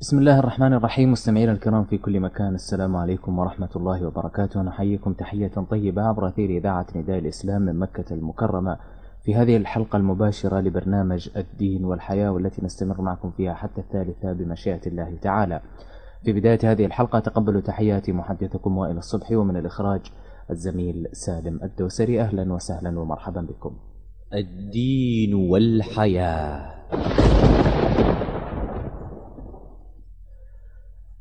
بسم الله الرحمن الرحيم مستمعينا الكرام في كل مكان السلام عليكم ورحمة الله وبركاته. نحييكم تحية طيبة عبر أثير إذاعة نداء الإسلام من مكة المكرمة. في هذه الحلقة المباشرة لبرنامج الدين والحياة والتي نستمر معكم فيها حتى الثالثة بمشيئة الله تعالى. في بداية هذه الحلقة تقبلوا تحياتي محدثكم وائل الصبحي ومن الإخراج الزميل سالم الدوسري. أهلا وسهلا ومرحبا بكم. الدين والحياة.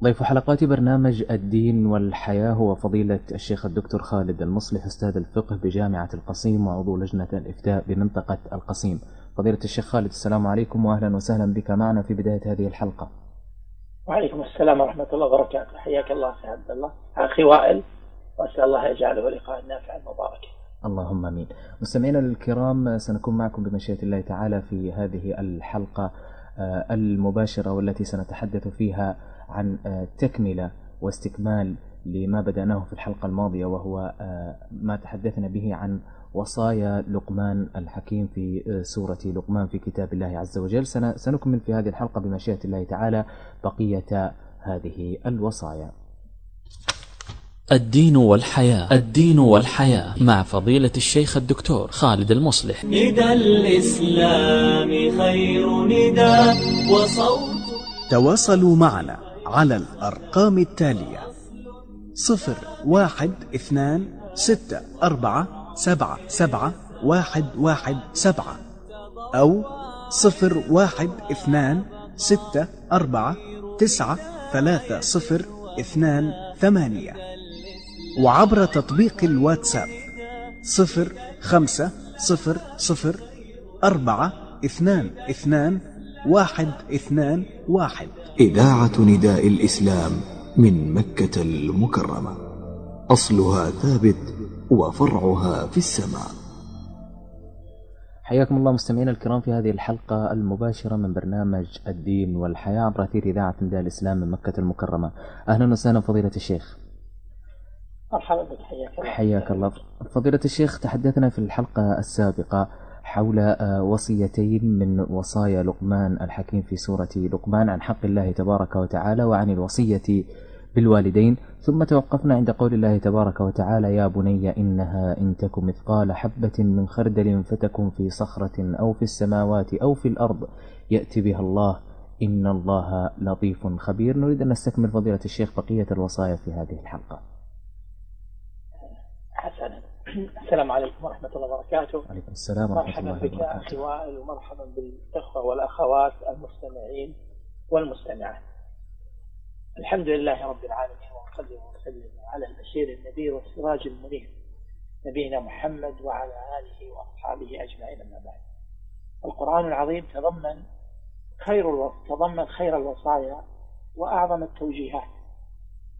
ضيف حلقات برنامج الدين والحياة هو فضيلة الشيخ الدكتور خالد المصلح أستاذ الفقه بجامعة القصيم وعضو لجنة الإفتاء بمنطقة القصيم. فضيلة الشيخ خالد السلام عليكم وأهلا وسهلا بك معنا في بداية هذه الحلقة. وعليكم السلام ورحمة الله وبركاته. حياك الله أخي عبد الله. أخي وائل وأسأل الله يجعله لقاء نافعا مباركا اللهم آمين. مستمعينا الكرام سنكون معكم بمشيئة الله تعالى في هذه الحلقة آه، المباشرة والتي سنتحدث فيها عن آه، تكملة واستكمال لما بدأناه في الحلقة الماضية وهو آه، ما تحدثنا به عن وصايا لقمان الحكيم في آه، سورة لقمان في كتاب الله عز وجل. سن- سنكمل في هذه الحلقة بمشيئة الله تعالى بقية هذه الوصايا. الدين والحياة. الدين والحياة. مع فضيلة الشيخ الدكتور خالد المصلح. ندى الإسلام خير ندى وصوت تواصلوا معنا على الأرقام التالية صفر واحد اثنان ستة أربعة سبعة سبعة واحد واحد سبعة. أو صفر واحد اثنان ستة أربعة تسعة ثلاثة صفر اثنان ثمانية. وعبر تطبيق الواتساب صفر خمسة صفر صفر أربعة اثنان اثنان واحد اثنان واحد. إذاعة نداء الإسلام من مكة المكرمة. أصلها ثابت وفرعها في السماء. حياكم الله مستمعينا الكرام في هذه الحلقة المباشرة من برنامج الدين والحياة عبر أثير إذاعة نداء الإسلام من مكة المكرمة. أهلا وسهلا فضيلة الشيخ. مرحبا بك حياك الله. حياك الله. فضيلة الشيخ تحدثنا في الحلقة السابقة حول آه، وصيتين من وصايا لقمان الحكيم في سورة لقمان عن حق الله تبارك وتعالى وعن الوصية بالوالدين. ثم توقفنا عند قول الله تبارك وتعالى يا بني إنها إن تك مثقال حبة من خردل فتكن في صخرة أو في السماوات أو في الأرض يأتي بها الله. إن الله لطيف خبير. نريد أن نستكمل فضيلة الشيخ بقية الوصايا في هذه الحلقة. حسنا. السلام عليكم ورحمة الله وبركاته. عليكم السلام ورحمة مرحبا الله بك يا أخي وبركاته. وائل ومرحبا بالإخوة والأخوات المستمعين والمستمعات. الحمد لله رب العالمين وأصلي وأسلم على البشير النذير والسراج المنير نبينا محمد وعلى آله وأصحابه أجمعين أما بعد. القرآن العظيم تضمن خير. تضمن خير الوصايا وأعظم التوجيهات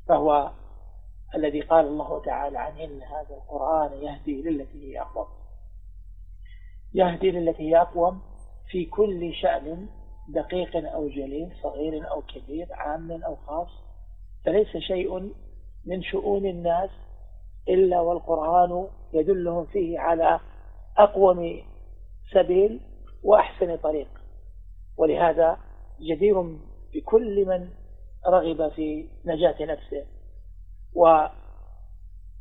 فهو الذي قال الله تعالى عنه إن هذا القرآن يهدي للتي هي أقوم. يهدي للتي هي أقوم في كل شأن دقيق أو جليل صغير أو كبير عام أو خاص. فليس شيء من شؤون الناس إلا والقرآن يدلهم فيه على أقوم سبيل وأحسن طريق. ولهذا جدير بكل من رغب في نجاة نفسه.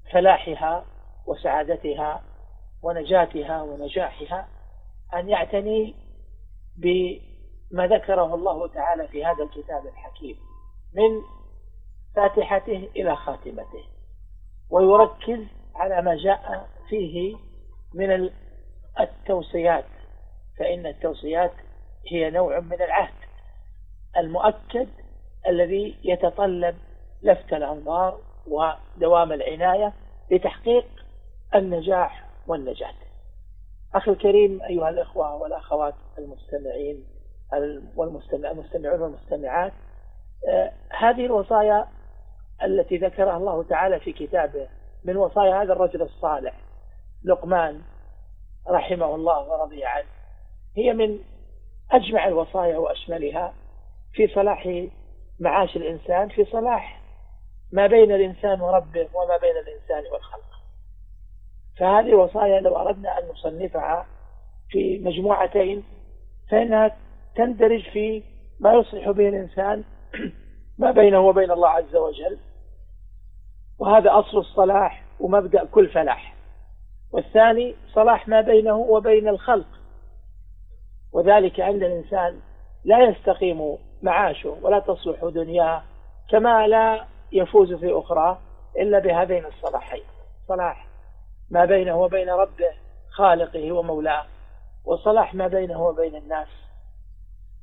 وفلاحها وسعادتها ونجاتها ونجاحها أن يعتني بما ذكره الله تعالى في هذا الكتاب الحكيم من فاتحته إلى خاتمته ويركز على ما جاء فيه من التوصيات فإن التوصيات هي نوع من العهد المؤكد الذي يتطلب لفت الأنظار ودوام العناية لتحقيق النجاح والنجاة. أخي الكريم أيها الإخوة والأخوات المستمعين والمستمع المستمعون والمستمعات آه، هذه الوصايا التي ذكرها الله تعالى في كتابه من وصايا هذا الرجل الصالح لقمان رحمه الله ورضي عنه هي من أجمع الوصايا وأشملها في صلاح معاش الإنسان في صلاح ما بين الإنسان وربه وما بين الإنسان والخلق. فهذه الوصايا لو أردنا أن نصنفها في مجموعتين فإنها تندرج في ما يصلح به الإنسان ما بينه وبين الله عز وجل. وهذا أصل الصلاح ومبدأ كل فلاح. والثاني صلاح ما بينه وبين الخلق. وذلك عند الإنسان لا يستقيم معاشه ولا تصلح دنياه كما لا يفوز في أخرى إلا بهذين الصلاحين. صلاح ما بينه وبين ربه خالقه ومولاه. وصلاح ما بينه وبين الناس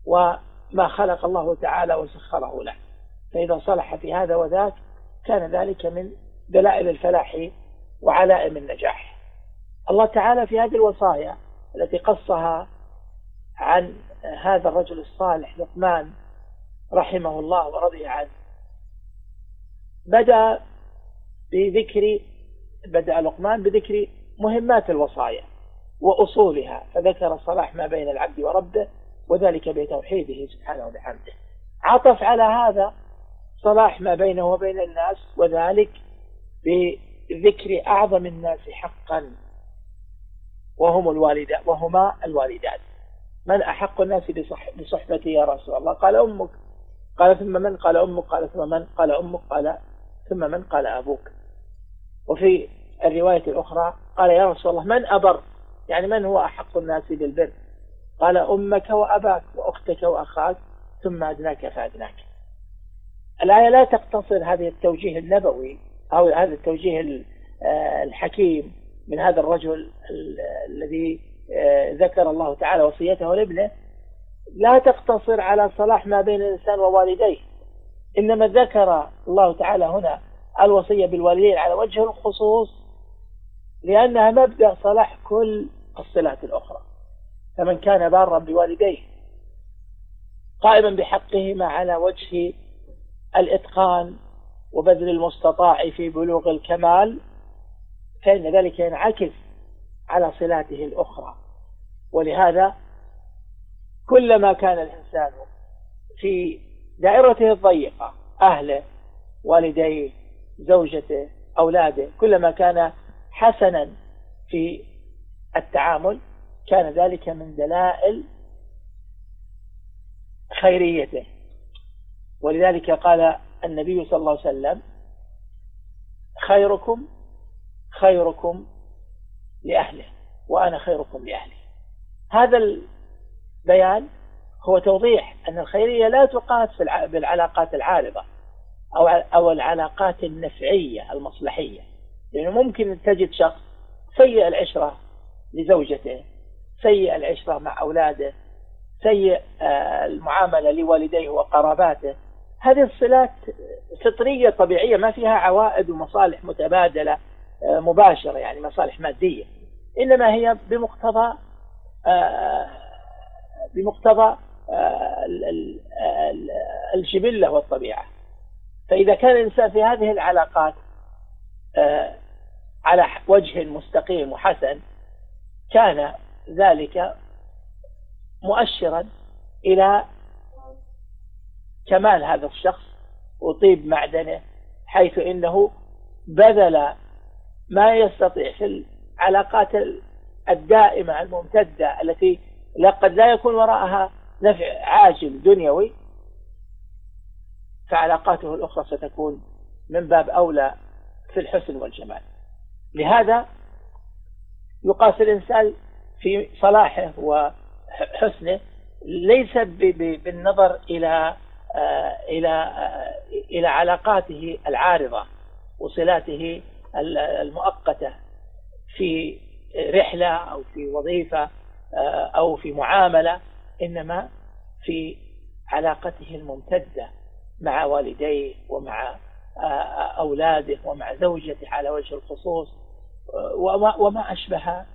وما خلق الله تعالى وسخره له. فإذا صلح في هذا وذاك كان ذلك من دلائل الفلاح وعلائم النجاح. الله تعالى في هذه الوصايا التي قصها عن هذا الرجل الصالح لقمان رحمه الله ورضي عنه بدأ بذكر بدأ لقمان بذكر مهمات الوصايا وأصولها فذكر صلاح ما بين العبد وربه وذلك بتوحيده سبحانه وبحمده عطف على هذا صلاح ما بينه وبين الناس وذلك بذكر أعظم الناس حقا وهم الوالدان وهما الوالدان من أحق الناس بصحبتي يا رسول الله؟ قال أمك. قال ثم من؟ قال أمك. قال ثم من؟ قال أمك. قال ثم من قال أبوك؟ وفي الرواية الأخرى قال يا رسول الله من أبر؟ يعني من هو أحق الناس بالبر؟ قال أمك وأباك وأختك وأخاك ثم أدناك فأدناك. الآية لا تقتصر هذه التوجيه النبوي أو هذا التوجيه آه، الحكيم من هذا الرجل الذي آه، ذكر الله تعالى وصيته لابنه. لا تقتصر على صلاح ما بين الإنسان ووالديه. إنما ذكر الله تعالى هنا الوصية بالوالدين على وجه الخصوص لأنها مبدأ صلاح كل الصلات الأخرى فمن كان بارا بوالديه قائما بحقهما على وجه الإتقان وبذل المستطاع في بلوغ الكمال فإن ذلك ينعكس على صلاته الأخرى. ولهذا كلما كان الإنسان في دائرته الضيقة أهله والديه زوجته أولاده كلما كان حسنا في التعامل كان ذلك من دلائل خيريته. ولذلك قال النبي صلى الله عليه وسلم خيركم خيركم لأهله وأنا خيركم لأهلي. هذا البيان هو توضيح أن الخيرية لا تقاس بالعلاقات العارضة أو أو العلاقات النفعية المصلحية. لأنه ممكن تجد شخص سيء العشرة لزوجته سيء العشرة مع أولاده سيء آه، المعاملة لوالديه وقراباته. هذه الصلات فطرية طبيعية ما فيها عوائد ومصالح متبادلة آه، مباشرة يعني مصالح مادية. إنما هي بمقتضى آه، بمقتضى الجبلة والطبيعة. فإذا كان الإنسان في هذه العلاقات على وجه مستقيم وحسن كان ذلك مؤشرا إلى كمال هذا الشخص وطيب معدنه حيث إنه بذل ما يستطيع في العلاقات الدائمة الممتدة التي قد لا يكون وراءها نفع عاجل دنيوي فعلاقاته الأخرى ستكون من باب أولى في الحسن والجمال. لهذا يقاس الإنسان في صلاحه وحسنه ليس بالنظر إلى آه، إلى آه، إلى علاقاته العارضة وصلاته المؤقتة في رحلة أو في وظيفة آه، أو في معاملة. إنما في علاقته الممتدة مع والديه ومع أولاده ومع زوجته على وجه الخصوص وما, وما أشبه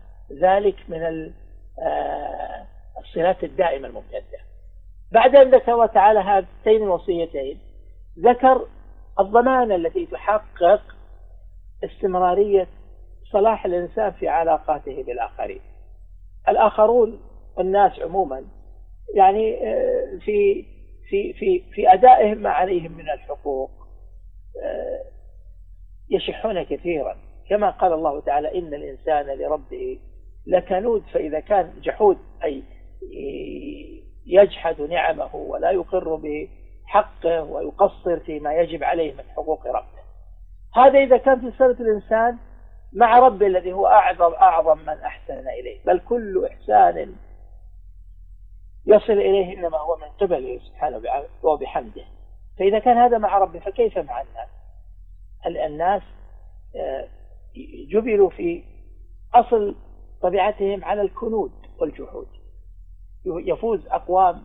ذلك من الصلات الدائمة الممتدة. بعد أن ذكر الله تعالى هاتين الوصيتين ذكر الضمانة التي تحقق استمرارية صلاح الإنسان في علاقاته بالآخرين. الآخرون الناس عموما يعني آه، في في في في أدائهم ما عليهم من الحقوق. آه، يشحون كثيرا. كما قال الله تعالى إن الإنسان لربه لكنود فإذا كان جحود أي يجحد نعمه ولا يقر حقه ويقصر فيما يجب عليه من حقوق ربه. هذا إذا كان في صلة الإنسان مع ربه الذي هو أعظم أعظم من أحسن إليه. بل كل إحسان يصل إليه إنما هو من قبله سبحانه وبحمده. فإذا كان هذا مع ربه فكيف مع الناس؟ الناس آه، جبلوا في أصل طبيعتهم على الكنود والجحود؟ يفوز أقوام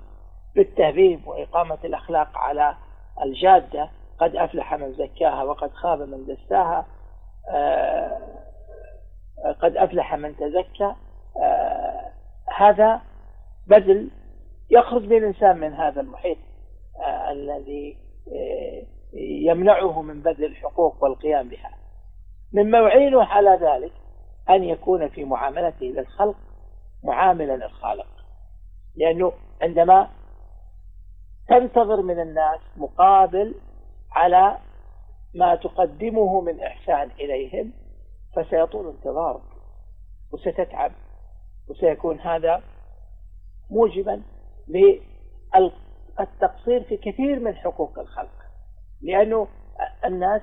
بالتهذيب وإقامة الأخلاق على الجادة. قد أفلح من زكاها وقد خاب من دساها. آه، قد أفلح من تزكى. آه، هذا بذل يخرج الإنسان من هذا المحيط آه، الذي يمنعه من بذل الحقوق والقيام بها. مما يعينه على ذلك أن يكون في معاملته للخلق معاملا الخالق. لأنه عندما تنتظر من الناس مقابل على ما تقدمه من إحسان إليهم فسيطول انتظارك وستتعب وسيكون هذا موجبا للتقصير في كثير من حقوق الخلق. لأنه الناس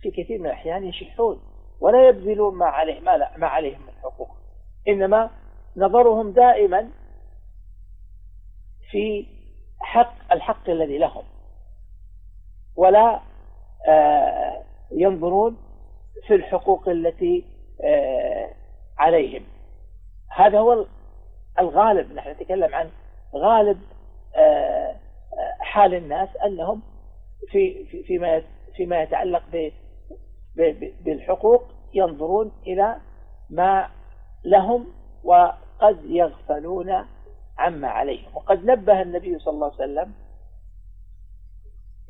في كثير من الأحيان يشحون ولا يبذلون ما عليه ما, لا ما عليهم من حقوق. إنما نظرهم دائما في حق الحق الذي لهم. ولا آه، ينظرون في الحقوق التي آه، عليهم. هذا هو الغالب. نحن نتكلم عن غالب آه، حال الناس أنهم في فيما فيما يتعلق بالحقوق ينظرون إلى ما لهم وقد يغفلون عما عليهم. وقد نبه النبي صلى الله عليه وسلم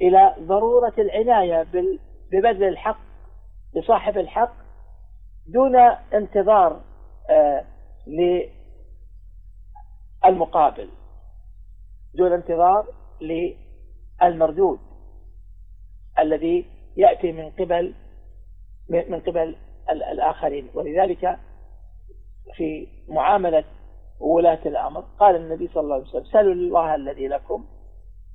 إلى ضرورة العناية ببذل الحق لصاحب الحق دون انتظار آه، للمقابل. دون انتظار للمردود الذي يأتي من قبل من قبل الآخرين. ولذلك في معاملة ولاة الأمر قال النبي صلى الله عليه وسلم سلوا الله الذي لكم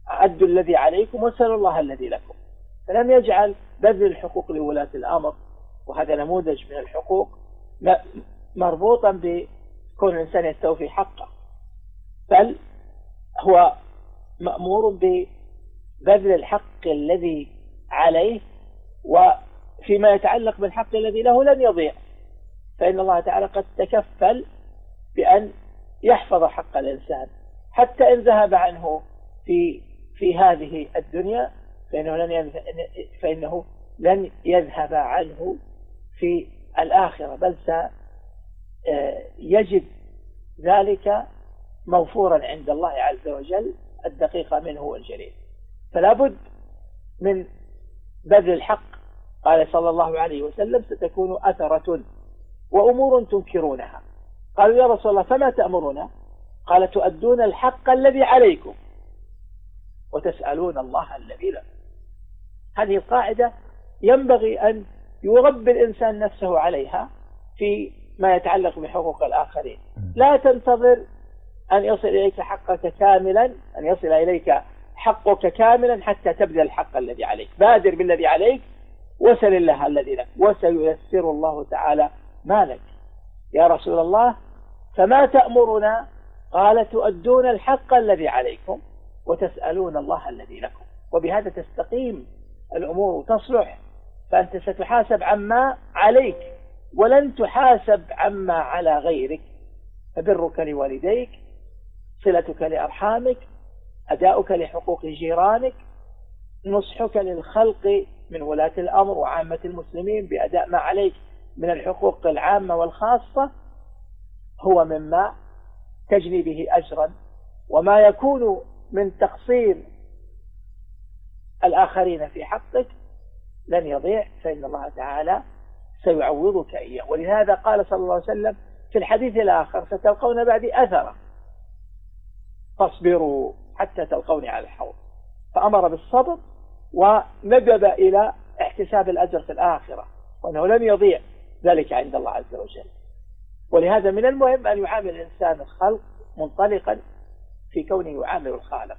أدوا الذي عليكم وسلوا الله الذي لكم. فلم يجعل بذل الحقوق لولاة الأمر وهذا نموذج من الحقوق مربوطا بكون الإنسان يستوفي حقه. بل هو مأمور ببذل الحق الذي عليه وفيما يتعلق بالحق الذي له لن يضيع. فإن الله تعالى قد تكفل بأن يحفظ حق الإنسان. حتى إن ذهب عنه في في هذه الدنيا فإنه لن فإنه لن يذهب عنه في الآخرة. بل سيجد ذلك موفورا عند الله عز وجل الدقيق منه والجليل فلا بد من بذل الحق قال صلى الله عليه وسلم ستكون أثرة وأمور تنكرونها. قالوا يا رسول الله فما تأمرنا؟ قال تؤدون الحق الذي عليكم. وتسألون الله الذي له هذه القاعدة ينبغي أن يربي الإنسان نفسه عليها في ما يتعلق بحقوق الآخرين. لا تنتظر أن يصل إليك حقك كاملا أن يصل إليك حقك كاملا حتى تبذل الحق الذي عليك. بادر بالذي عليك وسل الله الذي لك. وسييسر الله تعالى ما لك. يا رسول الله فما تأمرنا؟ قال تؤدون الحق الذي عليكم وتسألون الله الذي لكم. وبهذا تستقيم الأمور وتصلح. فأنت ستحاسب عما عليك ولن تحاسب عما على غيرك. فبرك لوالديك صلتك لأرحامك أداؤك لحقوق جيرانك نصحك للخلق من ولاة الأمر وعامة المسلمين بأداء ما عليك من الحقوق العامة والخاصة هو مما تجني به أجرا وما يكون من تقصير الآخرين في حقك لن يضيع فإن الله تعالى سيعوضك إياه. ولهذا قال صلى الله عليه وسلم في الحديث الآخر ستلقون بعدي أثرا فاصبروا حتى تلقوني على الحوض. فأمر بالصبر وندب إلى احتساب الأجر في الآخرة وأنه لن يضيع ذلك عند الله عز وجل. ولهذا من المهم أن يعامل الإنسان الخلق منطلقا في كونه يعامل الخالق.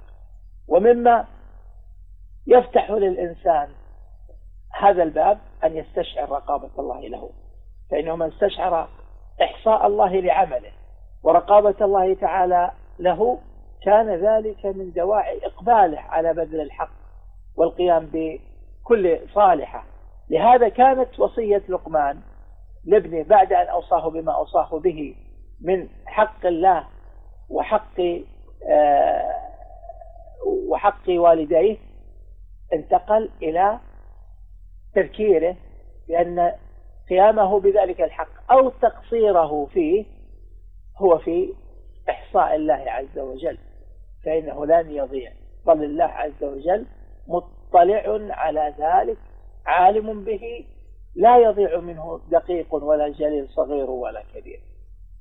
ومما يفتح للإنسان هذا الباب أن يستشعر رقابة الله له. فإنه من استشعر إحصاء الله لعمله ورقابة الله تعالى له كان ذلك من دواعي إقباله على بذل الحق والقيام بكل صالحة. لهذا كانت وصية لقمان لابنه بعد أن أوصاه بما أوصاه به من حق الله وحق آه، وحق والديه انتقل إلى تذكيره بأن قيامه بذلك الحق أو تقصيره فيه هو في إحصاء الله عز وجل. فإنه لن يضيع. بل الله عز وجل مطلع على ذلك عالم به لا يضيع منه دقيق ولا جليل صغير ولا كبير.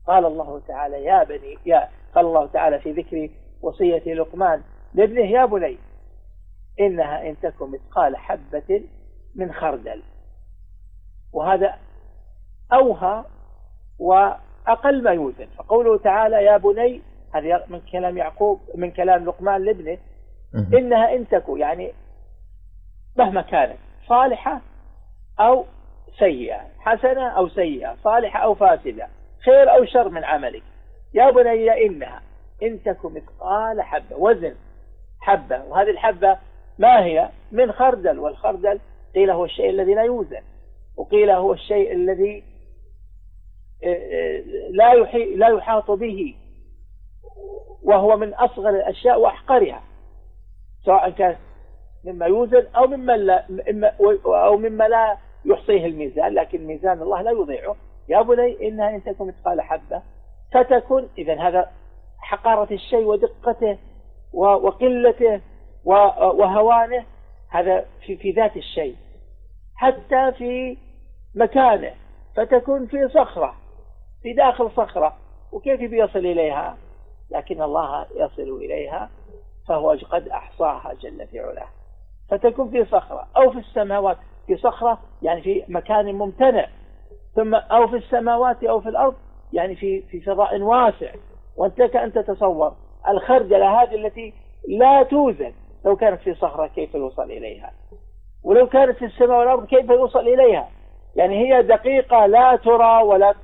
قال الله تعالى يا بني يا قال الله تعالى في ذكر وصية لقمان لابنه يا بني إنها إن تكن مثقال حبة من خردل. وهذا أوهى وأقل ما يوزن فقوله تعالى يا بني هذا من كلام يعقوب من كلام لقمان لابنه. إنها إن تكن يعني مهما كانت صالحة أو سيئة حسنة أو سيئة صالحة أو فاسدة خير أو شر من عملك. يا بني إنها إن تكن مثقال حبة وزن حبة. وهذه الحبة ما هي؟ من خردل. والخردل قيل هو الشيء الذي لا يوزن وقيل هو الشيء الذي آه، آه، لا لا يحاط به. وهو من أصغر الأشياء وأحقرها سواء كان مما يوزن أو مما لا أو مما لا يحصيه الميزان لكن ميزان الله لا يضيعه. يا بني إنها إن تكن مثقال حبة فتكن إذا هذا حقارة الشيء ودقته وقلته وهوانه هذا في, في ذات الشيء. حتى في مكانه فتكون في صخرة في داخل صخرة وكيف بيصل إليها؟ لكن الله يصل إليها فهو قد أحصاها جل في علاه. فتكون في صخرة أو في السماوات في صخرة يعني في مكان ممتنع ثم أو في السماوات أو في الأرض يعني في في فضاء واسع. وأنت كأن تتصور الخردلة هذه التي لا توزن. لو كانت في صخرة كيف يوصل إليها؟ ولو كانت في السماء والأرض كيف يوصل إليها؟ يعني هي دقيقة لا ترى ولا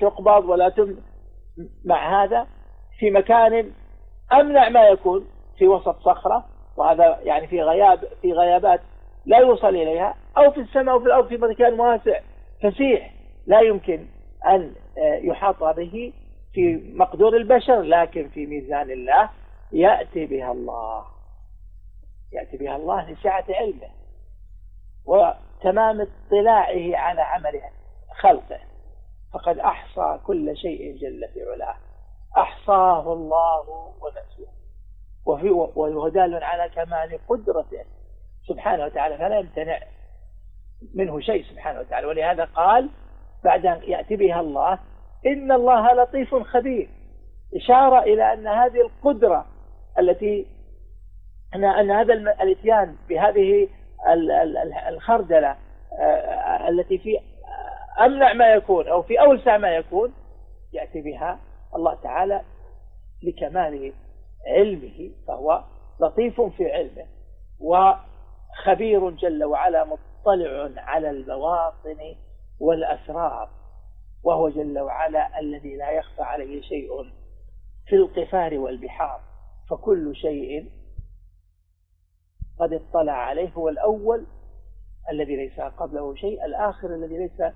تقبض ولا مع هذا في مكان أمنع ما يكون في وسط صخرة وهذا يعني في غياب في غيابات لا يوصل إليها أو في السماء وفي الأرض في مكان واسع فسيح. لا يمكن أن يحاط به في مقدور البشر لكن في ميزان الله يأتي بها الله. يأتي بها الله لسعة علمه وتمام اطلاعه على عمل خلقه. فقد أحصى كل شيء جل في علاه. أحصاه الله ونسوه وفي وهو دال على كمال قدرته سبحانه وتعالى فلا يمتنع منه شيء سبحانه وتعالى. ولهذا قال بعد أن يأتي بها الله إن الله لطيف خبير. إشارة إلى أن هذه القدرة التي أن هذا الإتيان بهذه الخردلة آه، التي في أمنع ما يكون أو في أوسع ما يكون يأتي بها الله تعالى لكمال علمه فهو لطيف في علمه وخبير جل وعلا مطلع على البواطن والأسرار وهو جل وعلا الذي لا يخفى عليه شيء في القفار والبحار فكل شيء قد اطلع عليه هو الأول الذي ليس قبله شيء الآخر الذي ليس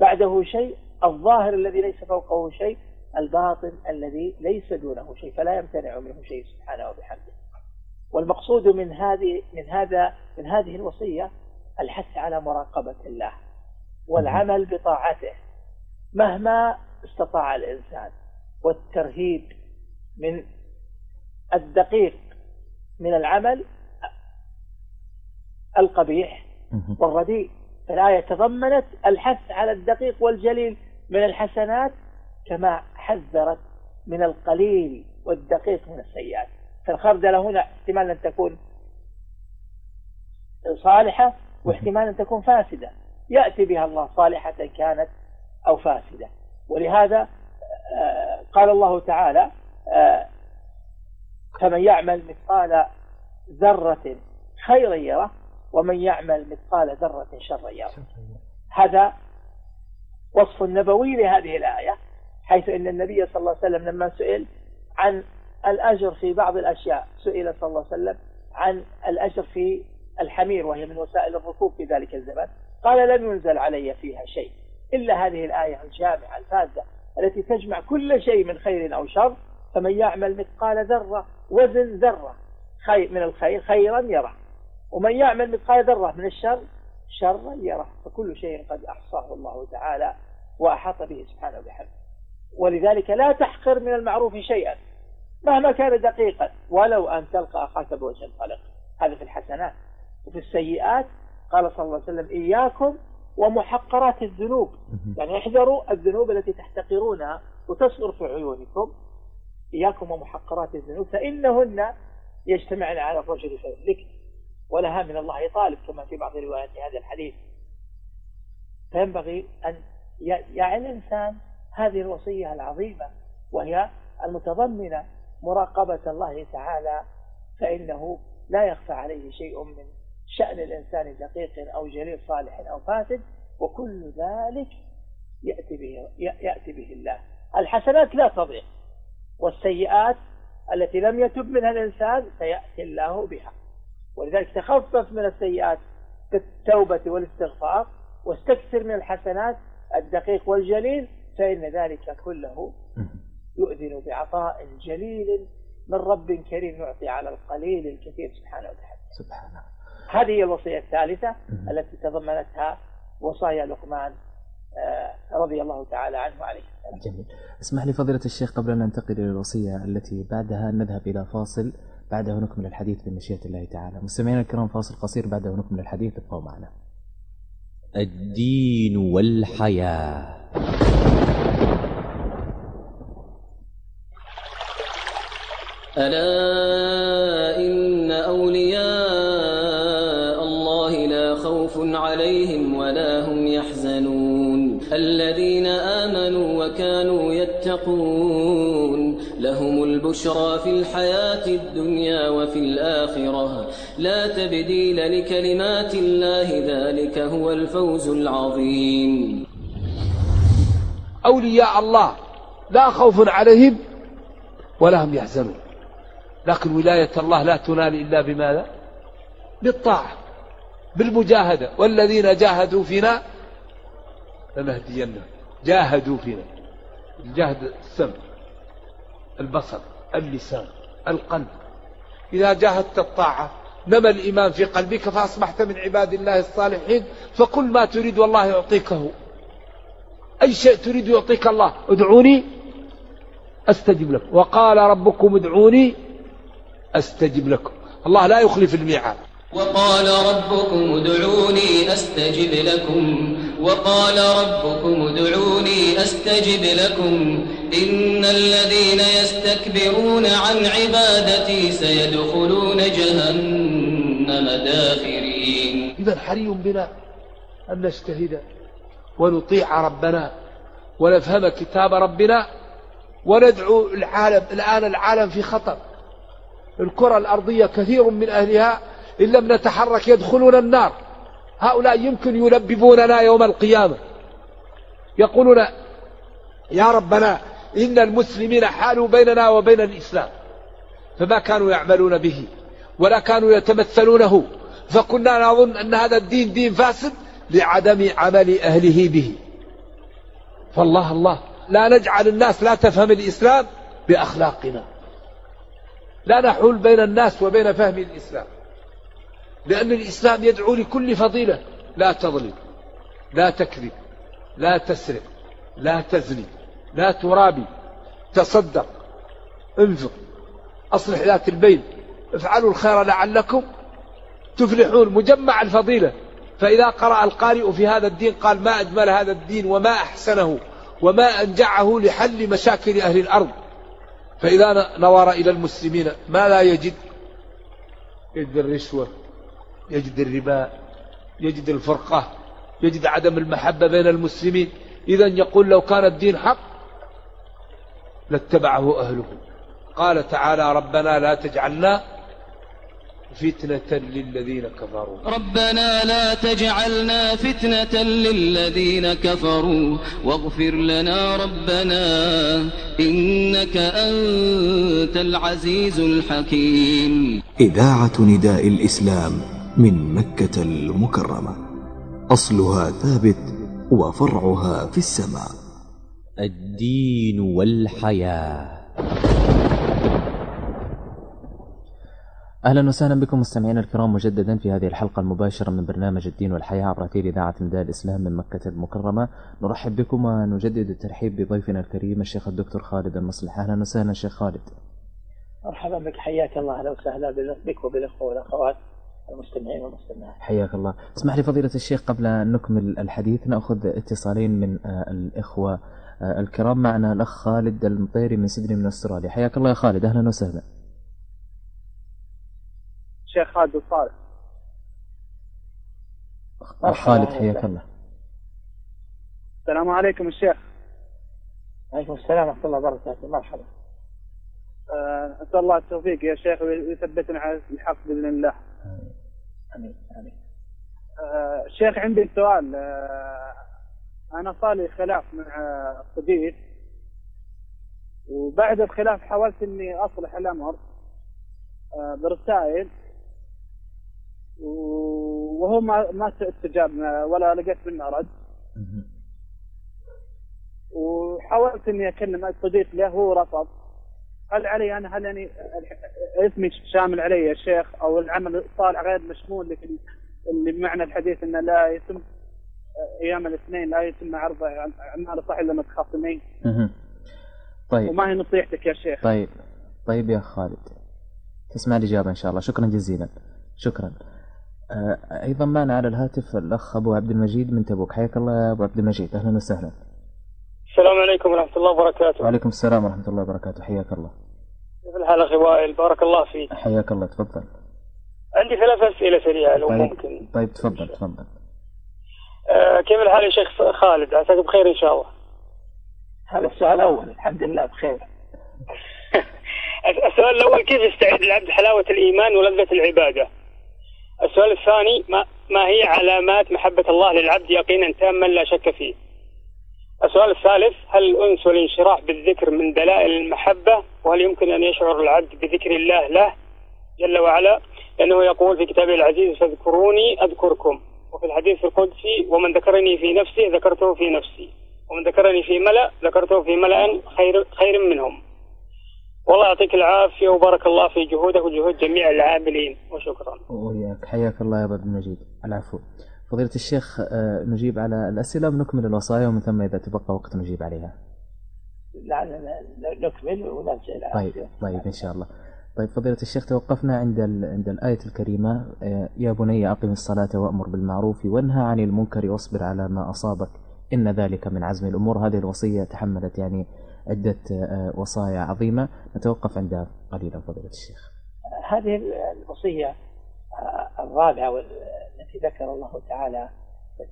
بعده شيء الظاهر الذي ليس فوقه شيء الباطن الذي ليس دونه شيء فلا يمتنع منه شيء سبحانه وبحمده. والمقصود من هذه من هذا من هذه الوصية الحث على مراقبة الله والعمل بطاعته. مهما استطاع الإنسان والترهيب من الدقيق من العمل القبيح والرديء الآية تضمنت الحث على الدقيق والجليل من الحسنات كما حذرت من القليل والدقيق من السيئات. فالخردلة هنا احتمال أن تكون صالحة واحتمال أن تكون فاسدة. يأتي بها الله صالحة كانت أو فاسدة. ولهذا آه، قال الله تعالى آه، فمن يعمل مثقال ذرة خيرا يره ومن يعمل مثقال ذرة شرا يره. هذا وصف نبوي لهذه الآية حيث أن النبي صلى الله عليه وسلم لما سئل عن الأجر في بعض الأشياء سئل صلى الله عليه وسلم عن الأجر في الحمير وهي من وسائل الركوب في ذلك الزمن. قال لم ينزل علي فيها شيء إلا هذه الآية الجامعة الفازة التي تجمع كل شيء من خير أو شر فمن يعمل مثقال ذرة وزن ذرة خير من الخير خيرا يره. ومن يعمل مثقال ذرة من الشر شرا يره فكل شيء قد أحصاه الله تعالى وأحاط به سبحانه وبحمده ولذلك لا تحقر من المعروف شيئا مهما كان دقيقا ولو أن تلقى أخاك بوجه طلق هذا في الحسنات. وفي السيئات قال صلى الله عليه وسلم إياكم ومحقرات الذنوب. يعني احذروا الذنوب التي تحتقرونها وتصغر في عيونكم. إياكم ومحقرات الذنوب فإنهن يجتمعن على الرجل فيهلك ولها من الله طالب كما في بعض روايات هذا الحديث. فينبغي أن يعي الإنسان هذه الوصية العظيمة وهي المتضمنة مراقبة الله تعالى فإنه لا يخفى عليه شيء من شأن الإنسان دقيق أو جليل صالح أو فاسد وكل ذلك يأتي به, يأتي به الله. الحسنات لا تضيع والسيئات التي لم يتب منها الإنسان سيأتي الله بها. ولذلك تخفف من السيئات بالتوبة والاستغفار واستكثر من الحسنات الدقيق والجليل فإن ذلك كله يؤذن بعطاء جليل من رب كريم يعطي على القليل الكثير سبحانه وتعالى. سبحانه. هذه هي الوصية الثالثة التي تضمنتها وصايا لقمان آه، رضي الله تعالى عنه عليه جميل. اسمح لي فضيلة الشيخ قبل أن ننتقل إلى الوصية التي بعدها نذهب إلى فاصل. بعده نكمل الحديث بمشيئة الله تعالى. مستمعينا الكرام فاصل قصير بعده نكمل الحديث ابقوا معنا. الدين والحياة. ألا إن أولياء الله لا خوف عليهم ولا هم يحزنون. الذين آمنوا وكانوا يتقون البشرى في الحياة الدنيا وفي الآخرة. لا تبديل لكلمات الله ذلك هو الفوز العظيم. أولياء الله لا خوف عليهم ولا هم يحزنون. لكن ولاية الله لا تنال إلا بماذا؟ بالطاعة بالمجاهدة. والذين جاهدوا فينا لنهدينهم. جاهدوا فينا. الجهد السمع. البصر اللسان القلب. إذا جاهدت الطاعة نمى الإيمان في قلبك فأصبحت من عباد الله الصالحين فقل ما تريد والله يعطيكه. أي شيء تريد يعطيك الله ادعوني أستجب لكم. وقال ربكم ادعوني أستجب لكم. الله لا يخلف الميعاد. وقال ربكم ادعوني أستجب لكم. وقال ربكم ادعوني أستجب لكم إن الذين يستكبرون عن عبادتي سيدخلون جهنم داخرين. إذا حري بنا أن نجتهد ونطيع ربنا ونفهم كتاب ربنا وندعو العالم الآن العالم في خطر. الكرة الأرضية كثير من أهلها إن لم نتحرك يدخلون النار. هؤلاء يمكن يلببوننا يوم القيامة. يقولون يا ربنا إن المسلمين حالوا بيننا وبين الإسلام. فما كانوا يعملون به ولا كانوا يتمثلونه. فكنا نظن أن هذا الدين دين فاسد لعدم عمل أهله به. فالله الله لا نجعل الناس لا تفهم الإسلام بأخلاقنا. لا نحول بين الناس وبين فهم الإسلام. لأن الإسلام يدعو لكل فضيلة. لا تظلم لا تكذب لا تسرق لا تزني لا ترابي تصدق انفق أصلح ذات البين افعلوا الخير لعلكم تفلحون. مجمع الفضيلة. فإذا قرأ القارئ في هذا الدين قال ما أجمل هذا الدين وما أحسنه وما أنجعه لحل مشاكل أهل الأرض. فإذا نظر إلى المسلمين ما لا يجد يجد الرشوة. يجد الربا يجد الفرقة يجد عدم المحبة بين المسلمين. إذا يقول لو كان الدين حق لاتبعه أهله. قال تعالى ربنا لا تجعلنا فتنة للذين كفروا. ربنا لا تجعلنا فتنة للذين كفروا. واغفر لنا ربنا إنك أنت العزيز الحكيم. إذاعة نداء الإسلام. من مكة المكرمة. أصلها ثابت وفرعها في السماء. الدين والحياة. أهلا وسهلا بكم مستمعينا الكرام مجددا في هذه الحلقة المباشرة من برنامج الدين والحياة عبر اثير إذاعة نداء الإسلام من مكة المكرمة. نرحب بكم ونجدد الترحيب بضيفنا الكريم الشيخ الدكتور خالد المصلح. أهلا وسهلا شيخ خالد. مرحبا بك حياك الله. أهلا وسهلا بك وبالأخوة والأخوات. المستمعين والمستمعات. حياك الله. اسمح لي فضيلة الشيخ قبل أن نكمل الحديث نأخذ اتصالين من آه، الإخوة آه، الكرام. معنا الأخ خالد المطيري من سيدني من أستراليا. حياك الله يا خالد. أهلا وسهلا. الشيخ خالد الصالح. خالد حياك الله. السلام عليكم الشيخ. وعليكم السلام ورحمة الله وبركاته. مرحبا. آه، أسأل الله التوفيق يا شيخ ويثبتنا على الحق بإذن الله. آمين آه، شيخ عندي سؤال. آه، أنا صار لي خلاف مع صديق وبعد الخلاف حاولت إني أصلح الأمر برسائل وهو ما ما استجاب ولا لقيت منه رد. وحاولت إني أكلم صديق له هو رفض. هل علي أنا هل يعني اسمي شامل علي يا شيخ؟ أو العمل الصالح غير مشمول لكن اللي بمعنى الحديث إنه لا يتم أيام الاثنين لا يتم عرض أعمال صح إلا متخاصمين. طيب. وما هي نصيحتك يا شيخ؟ طيب. طيب يا خالد. تسمع الإجابة إن شاء الله. شكرا جزيلا. شكرا. آه، أيضا معنا على الهاتف الأخ أبو عبد المجيد من تبوك. حياك الله يا أبو عبد المجيد. أهلا وسهلا. السلام عليكم ورحمة الله وبركاته. وعليكم السلام ورحمة الله وبركاته. حياك الله. كيف الحال أخي وائل بارك الله فيك. حياك الله. تفضل. عندي ثلاث أسئلة سريعة لو طيب. ممكن. طيب تفضل تفضل. آه كيف الحال يا شيخ خالد؟ عساك بخير إن شاء الله. هذا السؤال الأول الحمد لله بخير. السؤال الأول كيف يستعيد العبد حلاوة الإيمان ولذة العبادة؟ السؤال الثاني ما, ما هي علامات محبة الله للعبد يقينا تاما لا شك فيه؟ السؤال الثالث هل الأنس والانشراح بالذكر من دلائل المحبة؟ وهل يمكن أن يشعر العبد بذكر الله له جل وعلا؟ لأنه يقول في كتابه العزيز فاذكروني أذكركم. وفي الحديث القدسي ومن ذكرني في نفسي ذكرته في نفسي. ومن ذكرني في ملأ ذكرته في ملأ خير, خير منهم. والله يعطيك العافية وبارك الله في جهودك وجهود جميع العاملين وشكرا. وياك حياك الله يا أبو المجيد. العفو. فضيلة الشيخ آه، نجيب على الأسئلة ونكمل الوصايا ومن ثم إذا تبقى وقت نجيب عليها. لا نكمل وننزل طيب طيب إن شاء الله. طيب فضيلة الشيخ توقفنا عند عند الآية الكريمة آه، يا بني أقم الصلاة وأمر بالمعروف وانهى عن المنكر واصبر على ما أصابك إن ذلك من عزم الأمور. هذه الوصية تحملت يعني عدة آه، وصايا عظيمة. نتوقف عندها قليلا فضيلة الشيخ. هذه الوصية الرابعة التي ذكر الله تعالى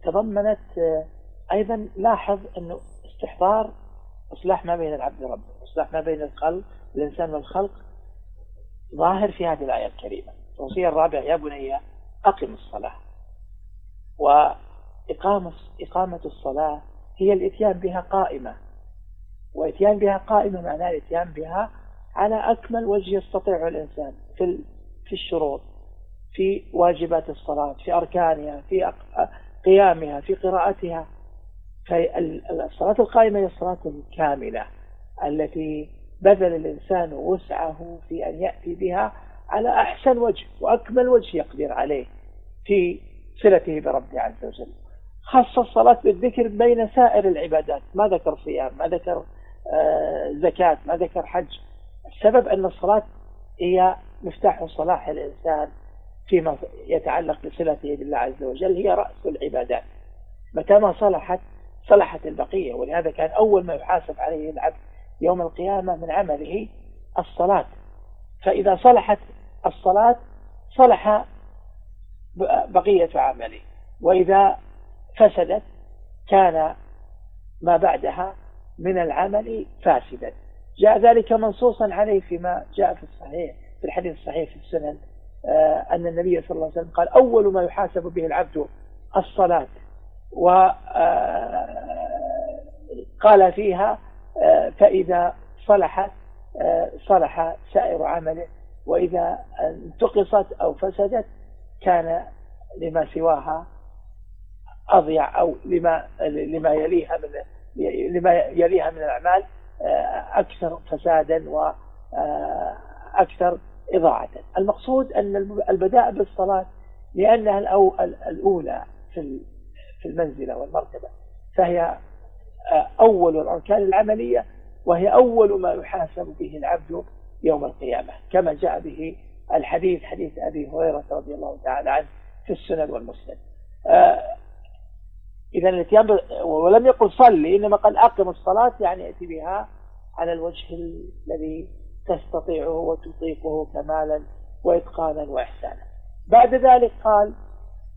تضمنت آه، أيضا لاحظ أنه استحضار إصلاح ما بين العبد وربه إصلاح ما بين الخلق الإنسان والخلق ظاهر في هذه الآية الكريمة. الوصية الرابعة يا بني أقم الصلاة. وإقامة إقامة الصلاة هي الإتيان بها قائمة. وإتيان بها قائمة معناه الإتيان بها على أكمل وجه يستطيع الإنسان في في الشروط. في واجبات الصلاة في أركانها في قيامها في قراءتها. فالصلاة القائمة هي الصلاة الكاملة التي بذل الإنسان وسعه في أن يأتي بها على أحسن وجه وأكمل وجه يقدر عليه في صلته بربه عز وجل. خاصة الصلاة بالذكر بين سائر العبادات ما ذكر صيام ما ذكر آه، زكاة ما ذكر حج. السبب أن الصلاة هي مفتاح صلاح الإنسان فيما يتعلق بصلته بالله عز وجل هي رأس العبادات. متى ما صلحت صلحت البقية. ولهذا كان أول ما يحاسب عليه العبد يوم القيامة من عمله الصلاة. فإذا صلحت الصلاة صلح بقية عمله. وإذا فسدت كان ما بعدها من العمل فاسدا. جاء ذلك منصوصا عليه فيما جاء في الصحيح في الحديث الصحيح في السنن أن النبي صلى الله عليه وسلم قال أول ما يحاسب به العبد الصلاة. وقال فيها فإذا صلحت صلح سائر عمله وإذا انتقصت أو فسدت كان لما سواها أضيع أو لما لما يليها من لما يليها من الأعمال أكثر فسادا وأكثر إضاعة. المقصود أن البداء بالصلاة لأنها الأولى في في المنزلة والمرتبة فهي أول الأركان العملية وهي أول ما يحاسب به العبد يوم القيامة كما جاء به الحديث حديث أبي هريرة رضي الله تعالى عنه في السنن والمسند. آه إذا الاتيان ولم يقل صلي إنما قال أقم الصلاة يعني ائتي بها على الوجه الذي تستطيعه وتطيقه كمالا وإتقانا وإحسانا. بعد ذلك قال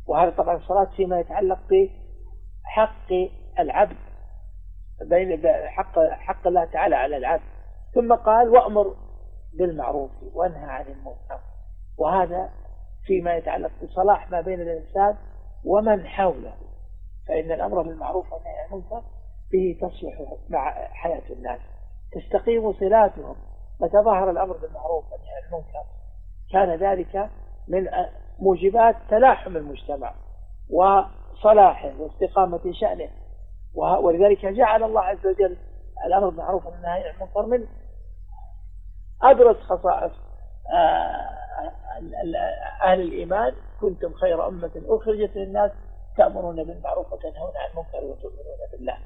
وهذا طبعا الصلاة فيما يتعلق بحق العبد بين حق حق الله تعالى على العبد. ثم قال وأمر بالمعروف وانهى عن المنكر. وهذا فيما يتعلق بصلاح ما بين الإنسان ومن حوله. فإن الأمر بالمعروف والنهي عن المنكر به تصلح مع حياة الناس. تستقيم صلاتهم. متى ظهر الأمر بالمعروف والنهي عن المنكر. كان ذلك من موجبات تلاحم المجتمع وصلاحه واستقامة شأنه. ولذلك جعل الله عز وجل الأمر بالمعروف والنهي عن المنكر من أبرز خصائص آه، أهل الإيمان. كنتم خير أمة أخرجت للناس تأمرون بالمعروف وتنهون عن المنكر وتؤمنون بالله.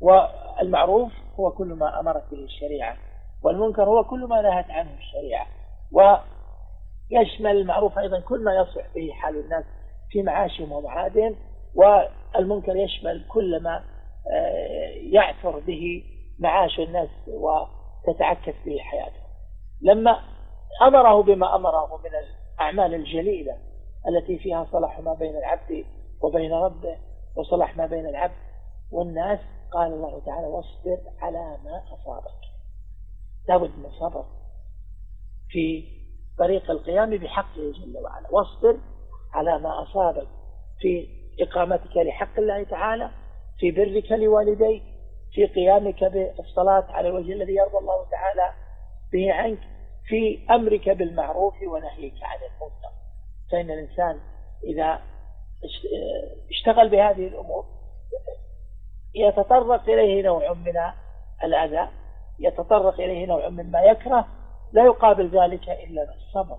والمعروف هو كل ما أمرت به الشريعة. والمنكر هو كل ما نهت عنه الشريعة. ويشمل المعروف أيضا كل ما يصلح به حال الناس في معاشهم ومعادهم والمنكر يشمل كل ما آه، يعثر به معاش الناس وتتعكس به حياتهم. لما أمره بما أمره من الأعمال الجليلة التي فيها صلاح ما بين العبد وبين ربه وصلاح ما بين العبد والناس قال الله تعالى واصبر على ما أصابك. لابد من الصبر في طريق القيام بحقه جل وعلا. واصبر على ما أصابك في إقامتك لحق الله تعالى في برك لوالديك في قيامك بالصلاة على الوجه الذي يرضى الله تعالى به عنك في أمرك بالمعروف ونهيك عن المنكر. فإن الإنسان إذا اشتغل بهذه الأمور يتطرق إليه نوع من الأذى يتطرق إليه نوع مما يكره لا يقابل ذلك إلا بالصبر.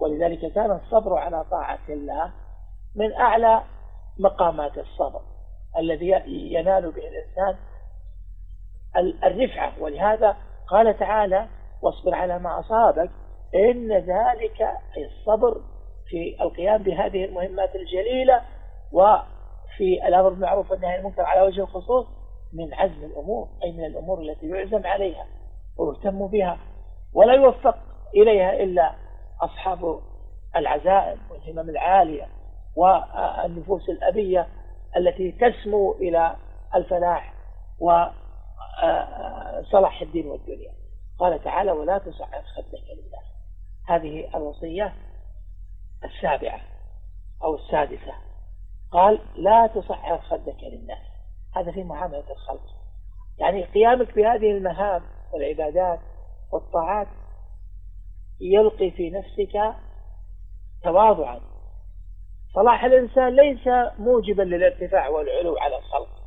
ولذلك كان الصبر على طاعة الله من أعلى مقامات الصبر الذي ينال به الإنسان الرفعة. ولهذا قال تعالى واصبر على ما أصابك إن ذلك أي الصبر في القيام بهذه المهمات الجليلة وفي الأمر بالمعروف والنهي عن المنكر على وجه الخصوص من عزم الأمور أي من الأمور التي يعزم عليها ويهتم بها ولا يوفق إليها إلا أصحاب العزائم والهمم العالية والنفوس الأبية التي تسمو إلى الفلاح وصلاح الدين والدنيا. قال تعالى ولا تصعد خدك لله. هذه الوصية السابعة أو السادسة. قال لا تصعد خدك للناس هذا في معاملة الخلق. يعني قيامك بهذه المهام والعبادات والطاعات يلقي في نفسك تواضعا. صلاح الإنسان ليس موجبا للارتفاع والعلو على الخلق.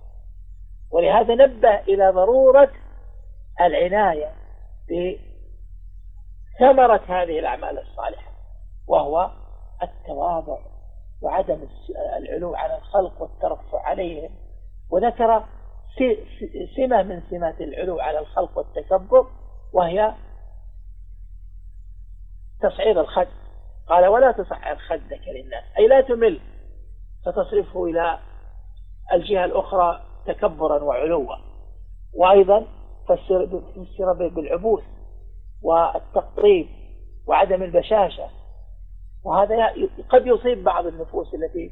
ولهذا نبه إلى ضرورة العناية بثمرة هذه الأعمال الصالحة وهو التواضع وعدم العلو على الخلق والترفع عليهم وذكر سمة من سمات العلو على الخلق والتكبر وهي تصعير الخد. قال ولا تصعر خدك للناس. أي لا تمل فتصرفه إلى الجهة الأخرى تكبرا وعلوا. وأيضا فسر بالعبوس والتقطيب وعدم البشاشة. وهذا قد يصيب بعض النفوس التي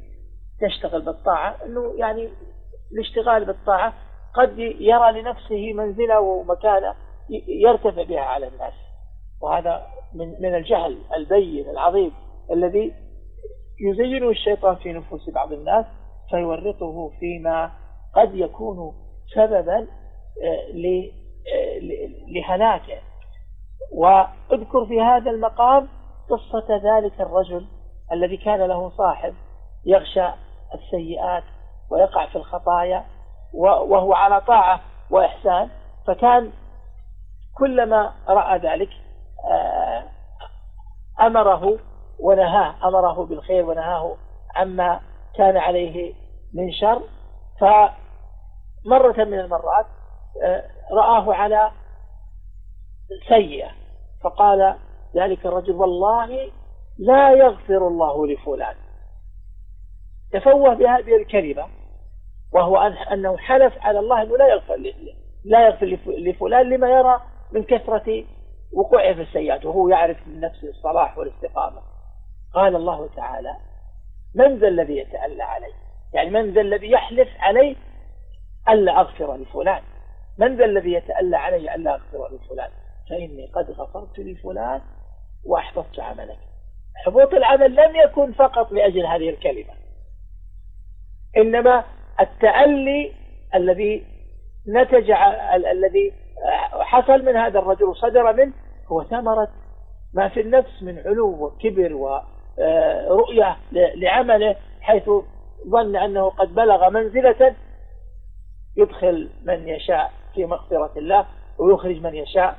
تشتغل بالطاعة أنه يعني الاشتغال بالطاعة قد يرى لنفسه منزلة ومكانة يرتفع بها على الناس. وهذا من من الجهل البين العظيم الذي يزينه الشيطان في نفوس بعض الناس فيورطه فيما قد يكون سببا آه، آه، لهلاكه. واذكر في هذا المقام قصة ذلك الرجل الذي كان له صاحب يغشى السيئات ويقع في الخطايا وهو على طاعة وإحسان. فكان كلما رأى ذلك آه، أمره ونهاه أمره بالخير ونهاه عما كان عليه من شر. فمرة من المرات آه، رآه على سيئة فقال ذلك الرجل والله لا يغفر الله لفلان. تفوه بهذه الكلمة وهو أنه حلف على الله أنه لا يغفر لا يغفر لفلان لما يرى من كثرة وقوعه في السيئات وهو يعرف من نفسه الصلاح والاستقامة. قال الله تعالى من ذا الذي يتألى علي يعني من ذا الذي يحلف علي ألا أغفر لفلان. من ذا الذي يتألى علي ألا أغفر لفلان؟ فإني قد غفرت لفلان وأحبطت عملك. حبوط العمل لم يكن فقط لأجل هذه الكلمة. إنما التألي الذي نتج الذي حصل من هذا الرجل وصدر منه هو ثمرة ما في النفس من علو وكبر ورؤية لعمله حيث ظن أنه قد بلغ منزلة يدخل من يشاء في مغفرة الله ويخرج من يشاء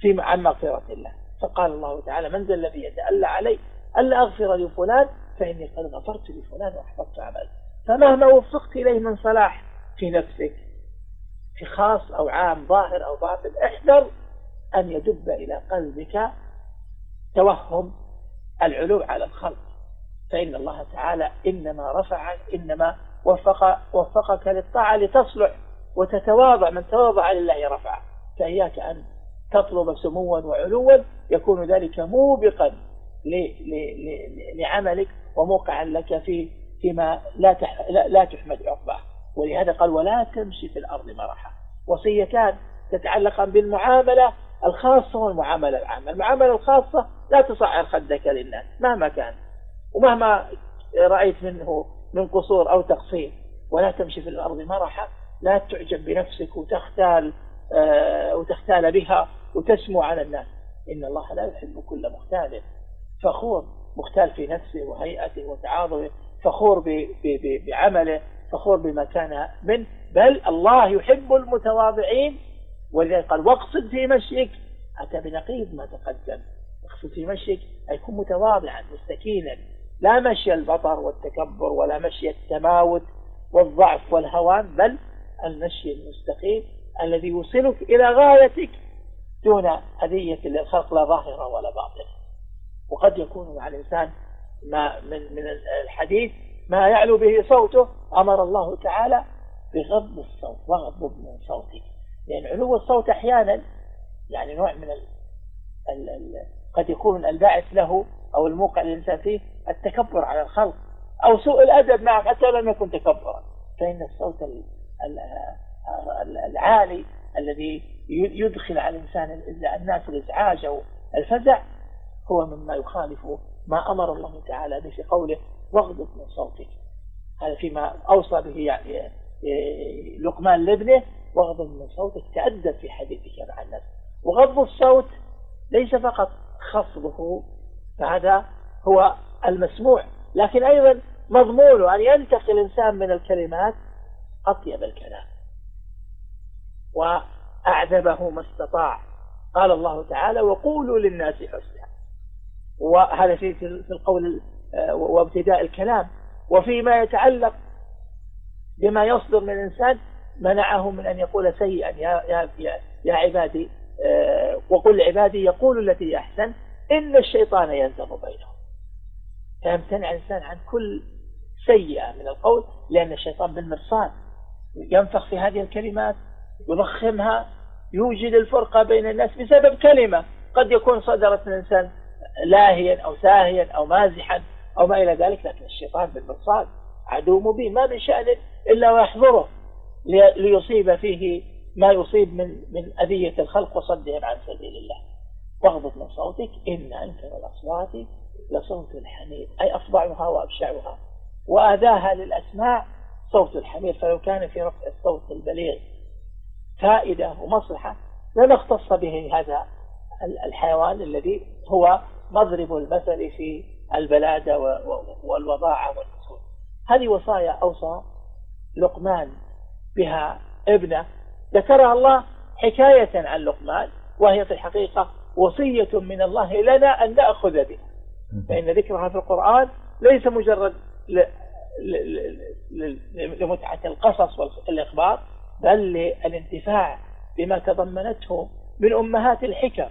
في عن مغفرة الله. فقال الله تعالى من ذا الذي يتألى علي؟ ألا أغفر لفلان؟ فإني قد غفرت لفلان وأحبطت عمله فمهما وفقت إليه من صلاح في نفسك في خاص أو عام ظاهر أو باطن احذر أن يدب إلى قلبك توهم العلو على الخلق. فإن الله تعالى إنما رفع إنما وفق وفقك للطاعة لتصلح وتتواضع من تواضع لله رفعه فإياك أن تطلب سموا وعلوا يكون ذلك موبقا لعملك وموقعا لك في فيما لا لا تحمد عقباه. ولهذا قال ولا تمشي في الأرض مرحا. وصيتان تتعلقان بالمعاملة الخاصة والمعاملة العامة. المعاملة الخاصة لا تصعر خدك للناس مهما كان. ومهما رأيت منه من قصور أو تقصير. ولا تمشي في الأرض مرحا. لا تعجب بنفسك وتختال آه، وتختال بها وتسمو على الناس. إن الله لا يحب كل مختال فخور. مختال في نفسه وهيئته وتعاظمه. فخور بعمله فخور بما كان منه. بل الله يحب المتواضعين. ولذلك قال واقصد في مشيك. أتى بنقيض ما تقدم. اقصد في مشيك أي يكون متواضعا مستكينا. لا مشي البطر والتكبر ولا مشي التماوت والضعف والهوان بل المشي المستقيم الذي يوصلك إلى غايتك دون أذية للخلق لا ظاهرة ولا باطنة. وقد يكون مع الإنسان ما من من الحديث ما يعلو به صوته أمر الله تعالى بغض الصوت واغضب من صوتك لأن علو الصوت أحيانا يعني نوع من ال ال ال قد يكون الباعث له أو الموقع الإنسان فيه التكبر على الخلق أو سوء الأدب معه حتى لم يكن تكبرا. فإن الصوت العالي الذي يدخل على الإنسان الناس الإزعاج أو الفزع هو مما يخالف ما أمر الله تعالى به في قوله واغضب من صوتك. هذا فيما أوصى به يعني لقمان لابنه واغضب من صوتك تأدب في حديثك مع الناس. وغض الصوت ليس فقط خفضه فهذا هو المسموع لكن أيضا مضمونه أن ينتقل الإنسان من الكلمات أطيب الكلام. وأعذبه ما استطاع. قال الله تعالى وقولوا للناس حسنا. وهذا في في القول آه، وابتداء الكلام. وفيما يتعلق بما يصدر من الإنسان منعه من أن يقول سيئا يا, يا, يا, يا عبادي آه، وقل عبادي يقول التي أحسن إن الشيطان ينزغ بينهم. فيمتنع الإنسان عن كل سيئة من القول لأن الشيطان بالمرصاد ينفخ في هذه الكلمات يضخمها يوجد الفرقة بين الناس بسبب كلمة قد يكون صدرت من الإنسان لاهيا أو ساهيا أو مازحا أو ما إلى ذلك لكن الشيطان بالمرصاد عدو مبين ما من شأن إلا ويحضره ليصيب فيه ما يصيب من من أذية الخلق وصدهم عن سبيل الله. واغضض من صوتك إن أنكر الأصوات لصوت الحمير أي أفضعها وأبشعها. وأداها للأسماع صوت الحمير فلو كان في رفع الصوت البليغ فائدة ومصلحة لما اختص به هذا الحيوان الذي هو مضرب المثل في البلادة والوضاعة والنسول هذه وصايا أوصى لقمان بها ابنه. ذكرها الله حكاية عن لقمان وهي في الحقيقة وصية من الله لنا أن نأخذ بها. فإن ذكرها في القرآن ليس مجرد لمتعة القصص والإخبار بل للانتفاع بما تضمنته من أمهات الحكم.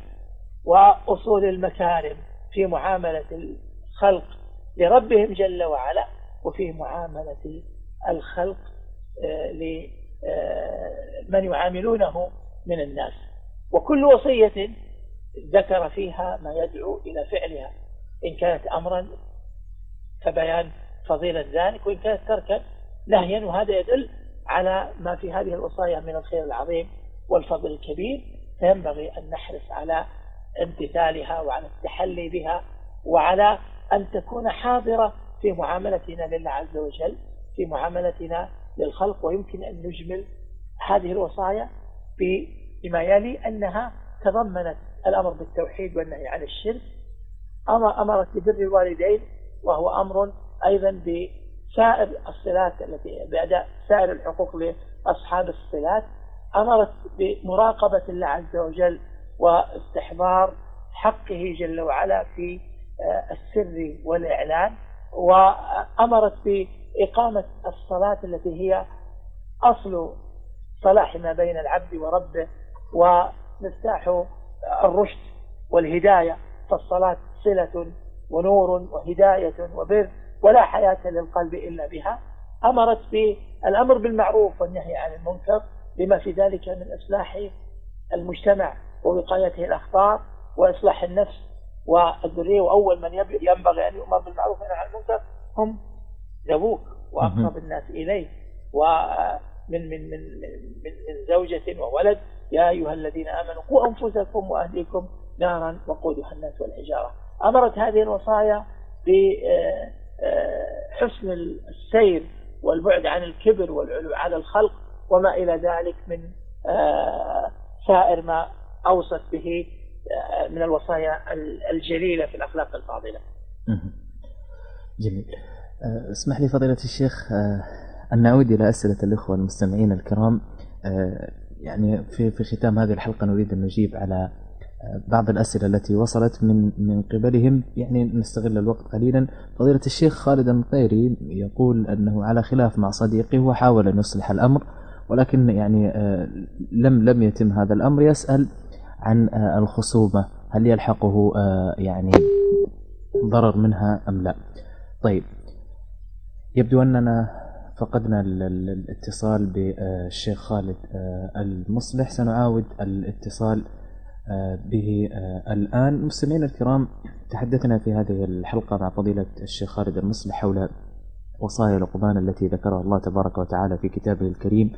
وأصول المكارم في معاملة الخلق لربهم جل وعلا وفي معاملة الخلق آه، لمن يعاملونه من الناس. وكل وصية ذكر فيها ما يدعو إلى فعلها إن كانت أمرا فبيان فضيلة ذلك وإن كانت تركا نهيا وهذا يدل على ما في هذه الوصايا من الخير العظيم والفضل الكبير. فينبغي أن نحرص على امتثالها وعلى التحلي بها وعلى أن تكون حاضرة في معاملتنا لله عز وجل في معاملتنا للخلق ويمكن أن نجمل هذه الوصايا بما يلي أنها تضمنت الأمر بالتوحيد والنهي عن الشرك أمرت ببر الوالدين وهو أمر أيضا بسائر الصلات التي بأداء سائر الحقوق لأصحاب الصلات أمرت بمراقبة الله عز وجل واستحضار حقه جل وعلا في آه، السر والإعلان وأمرت بإقامة الصلاة التي هي أصل صلاح ما بين العبد وربه ومفتاح الرشد والهداية فالصلاة صلة ونور وهداية وبر ولا حياة للقلب إلا بها. أمرت بالأمر بالمعروف والنهي عن المنكر بما في ذلك من إصلاح المجتمع. ووقايته الأخطار وإصلاح النفس والذرية وأول من ينبغي أن يؤمر بالمعروف عن المنكر هم ذووك وأقرب الناس إليه. ومن من من من, من زوجة وولد يا أيها الذين آمنوا قوا أنفسكم وأهليكم نارا وقودها الناس والحجارة. أمرت هذه الوصايا بحسن السير والبعد عن الكبر والعلو على الخلق وما إلى ذلك من آه، سائر ما أوصت به آه، من الوصايا الجليلة في الأخلاق الفاضلة. جميل. آه، اسمح لي فضيلة الشيخ أن نعود إلى أسئلة الإخوة المستمعين الكرام. يعني في في ختام هذه الحلقة نريد أن نجيب على بعض الأسئلة التي وصلت من من قبلهم. يعني نستغل الوقت قليلا. فضيلة الشيخ خالد النطيري يقول أنه على خلاف مع صديقه وحاول أن يصلح الأمر ولكن يعني آه، لم لم يتم هذا الأمر. يسأل عن آه، الخصومة هل يلحقه آه، يعني ضرر منها أم لا؟ طيب يبدو أننا فقدنا الاتصال بالشيخ خالد المصلح. سنعاود الاتصال به الآن. مستمعينا الكرام تحدثنا في هذه الحلقة مع فضيلة الشيخ خالد المصلح حول وصايا لقمان التي ذكرها الله تبارك وتعالى في كتابه الكريم.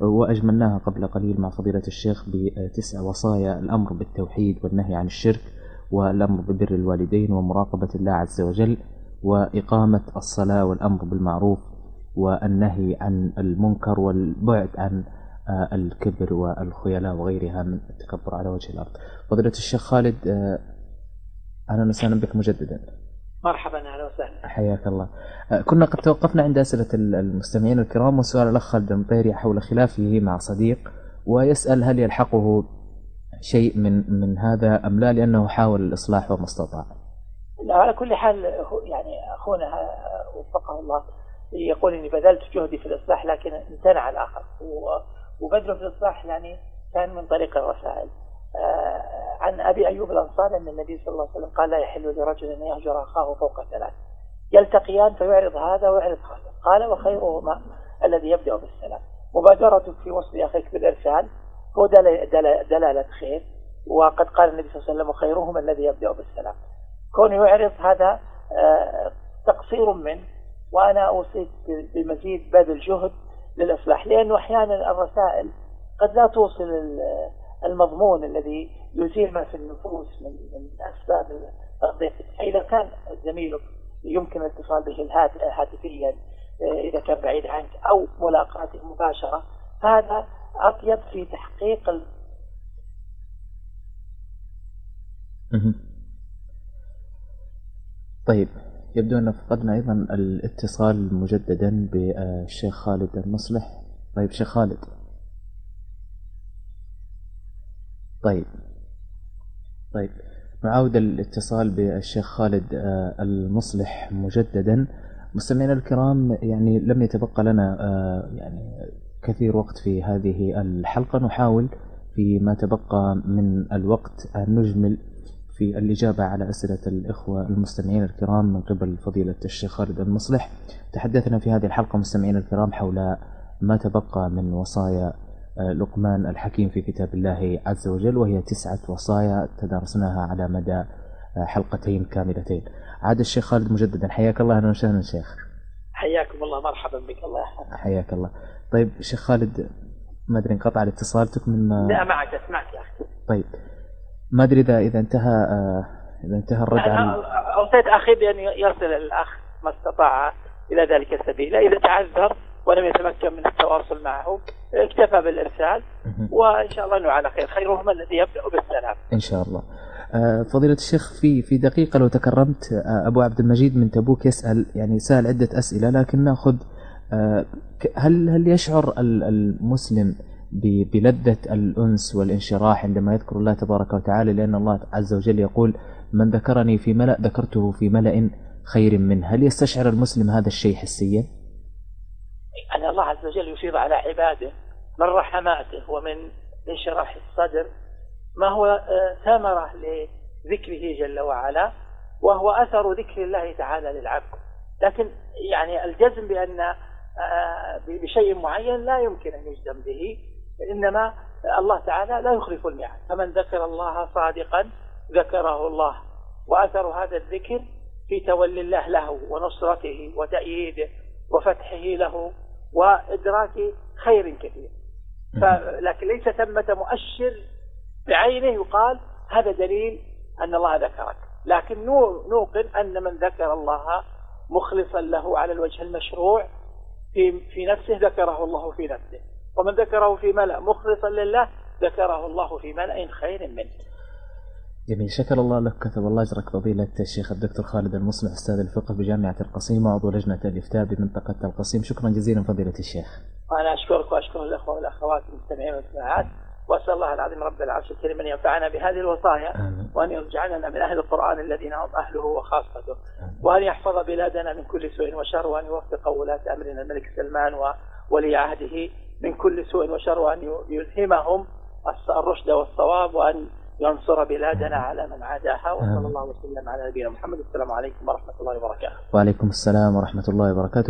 وأجملناها قبل قليل مع فضيلة الشيخ بتسع وصايا الأمر بالتوحيد والنهي عن الشرك والأمر ببر الوالدين ومراقبة الله عز وجل وإقامة الصلاة والأمر بالمعروف والنهي عن المنكر والبعد عن آه، الكبر والخيلاء وغيرها من التكبر على وجه الأرض. فضيلة الشيخ خالد آه، أهلا وسهلا بك مجددا. مرحبا وسهلا حياك الله آه، كنا قد توقفنا عند أسئلة المستمعين الكرام وسؤال الأخ خالد المطيري حول خلافه مع صديق ويسأل هل يلحقه شيء من من هذا أم لا لأنه حاول الإصلاح وما استطاع. لا على كل حال يعني أخونا وفقه الله يقول إني بذلت جهدي في الإصلاح لكن امتنع الآخر وبذله في الإصلاح يعني كان من طريق الرسائل. آه، عن أبي أيوب الأنصاري أن النبي صلى الله عليه وسلم قال لا يحل لرجل أن يهجر أخاه فوق ثلاث يلتقيان فيعرض هذا ويعرض هذا. قال وخيرهما الذي يبدأ بالسلام. مبادرتك في وصل أخيك بالإرسال هو دلالة خير. وقد قال النبي صلى الله عليه وسلم وخيرهما الذي يبدأ بالسلام. كون يعرض هذا آه، تقصير منه وأنا أوصيك بمزيد بذل جهد للإصلاح. لأنه أحيانا الرسائل قد لا توصل المضمون الذي يزيل ما في النفوس من أسباب الضيق فاذا كان زميلك يمكن الاتصال به هاتفيا إذا كان بعيد عنك أو ملاقاته مباشرة. فهذا أطيب في تحقيق ال... طيب يبدو أن فقدنا أيضا الاتصال مجددا بالشيخ خالد المصلح. طيب شيخ خالد. طيب. طيب نعاود الاتصال بالشيخ خالد آه، المصلح مجددا. مستمعينا الكرام يعني لم يتبقى لنا آه، يعني كثير وقت في هذه الحلقة. نحاول فيما تبقى من الوقت أن نجمل في الإجابة على أسئلة الإخوة المستمعين الكرام من قبل فضيلة الشيخ خالد المصلح. تحدثنا في هذه الحلقة مستمعين الكرام حول ما تبقى من وصايا لقمان الحكيم في كتاب الله عز وجل وهي تسعة وصايا تدارسناها على مدى آه، حلقتين كاملتين. عاد الشيخ خالد مجددا حياك الله أهلا وسهلا شيخ. حياكم الله مرحبا بك الله يحفظك. حياك الله. طيب شيخ خالد ما أدري انقطع الاتصال تكمل ما لا معك اسمعك يا أخي. طيب ما أدري اذا إذا انتهى آه، إذا انتهى الرد على أوصيت أخي بأن يرسل الأخ ما استطاع إلى ذلك السبيل. إذا تعذر ولم يتمكن من التواصل معه اكتفى بالإرسال وإن شاء الله إنه على خير. خيرهما الذي يبدأ بالسلام. إن شاء الله. آه، فضيلة الشيخ في في دقيقة لو تكرمت آه، أبو عبد المجيد من تبوك يسأل يعني سأل عدة أسئلة لكن نأخذ هل هل يشعر المسلم بلذة الأنس والانشراح عندما يذكر الله تبارك وتعالى؟ لأن الله عز وجل يقول من ذكرني في ملأ ذكرته في ملأ خير منه. هل يستشعر المسلم هذا الشيء حسيا؟ أن الله عز وجل يفيض على عباده من رحماته ومن انشراح الصدر ما هو آه، ثمرة لذكره جل وعلا وهو أثر ذكر الله تعالى للعبد. لكن يعني الجزم بأن آه، بشيء معين لا يمكن أن يجزم به إنما الله تعالى لا يخلف الميعاد. فمن ذكر الله صادقا ذكره الله. وأثر هذا الذكر في تولي الله له ونصرته وتأييده وفتحه له وإدراك خير كثير. لكن ليس ثمة مؤشر بعينه يقال هذا دليل أن الله ذكرك. لكن نوقن أن من ذكر الله مخلصا له على الوجه المشروع في في نفسه ذكره الله في نفسه. ومن ذكره في ملأ مخلصا لله ذكره الله في ملأ خير منه. جميل. شكر الله لك كتب الله أجرك. فضيلة الشيخ الدكتور خالد المصلح أستاذ الفقه بجامعة القصيم وعضو لجنة الإفتاء بمنطقة القصيم. شكرا جزيلا فضيلة الشيخ. أنا أشكرك وأشكر الأخوة والأخوات المستمعين والمستمعات. وأسأل الله العظيم رب العرش الكريم أن ينفعنا بهذه الوصايا آمين. وأن يجعلنا من أهل القرآن الذين هم اهله وخاصته وأن يحفظ بلادنا من كل سوء وشر وأن يوفق ولاة أمرنا الملك سلمان وولي عهده من كل سوء وشر وأن يلهمهم الرشد والصواب وأن ينصر بلادنا على من عاداها وصلى الله وسلم على نبينا محمد. السلام عليكم ورحمة الله وبركاته. وعليكم السلام ورحمة الله وبركاته.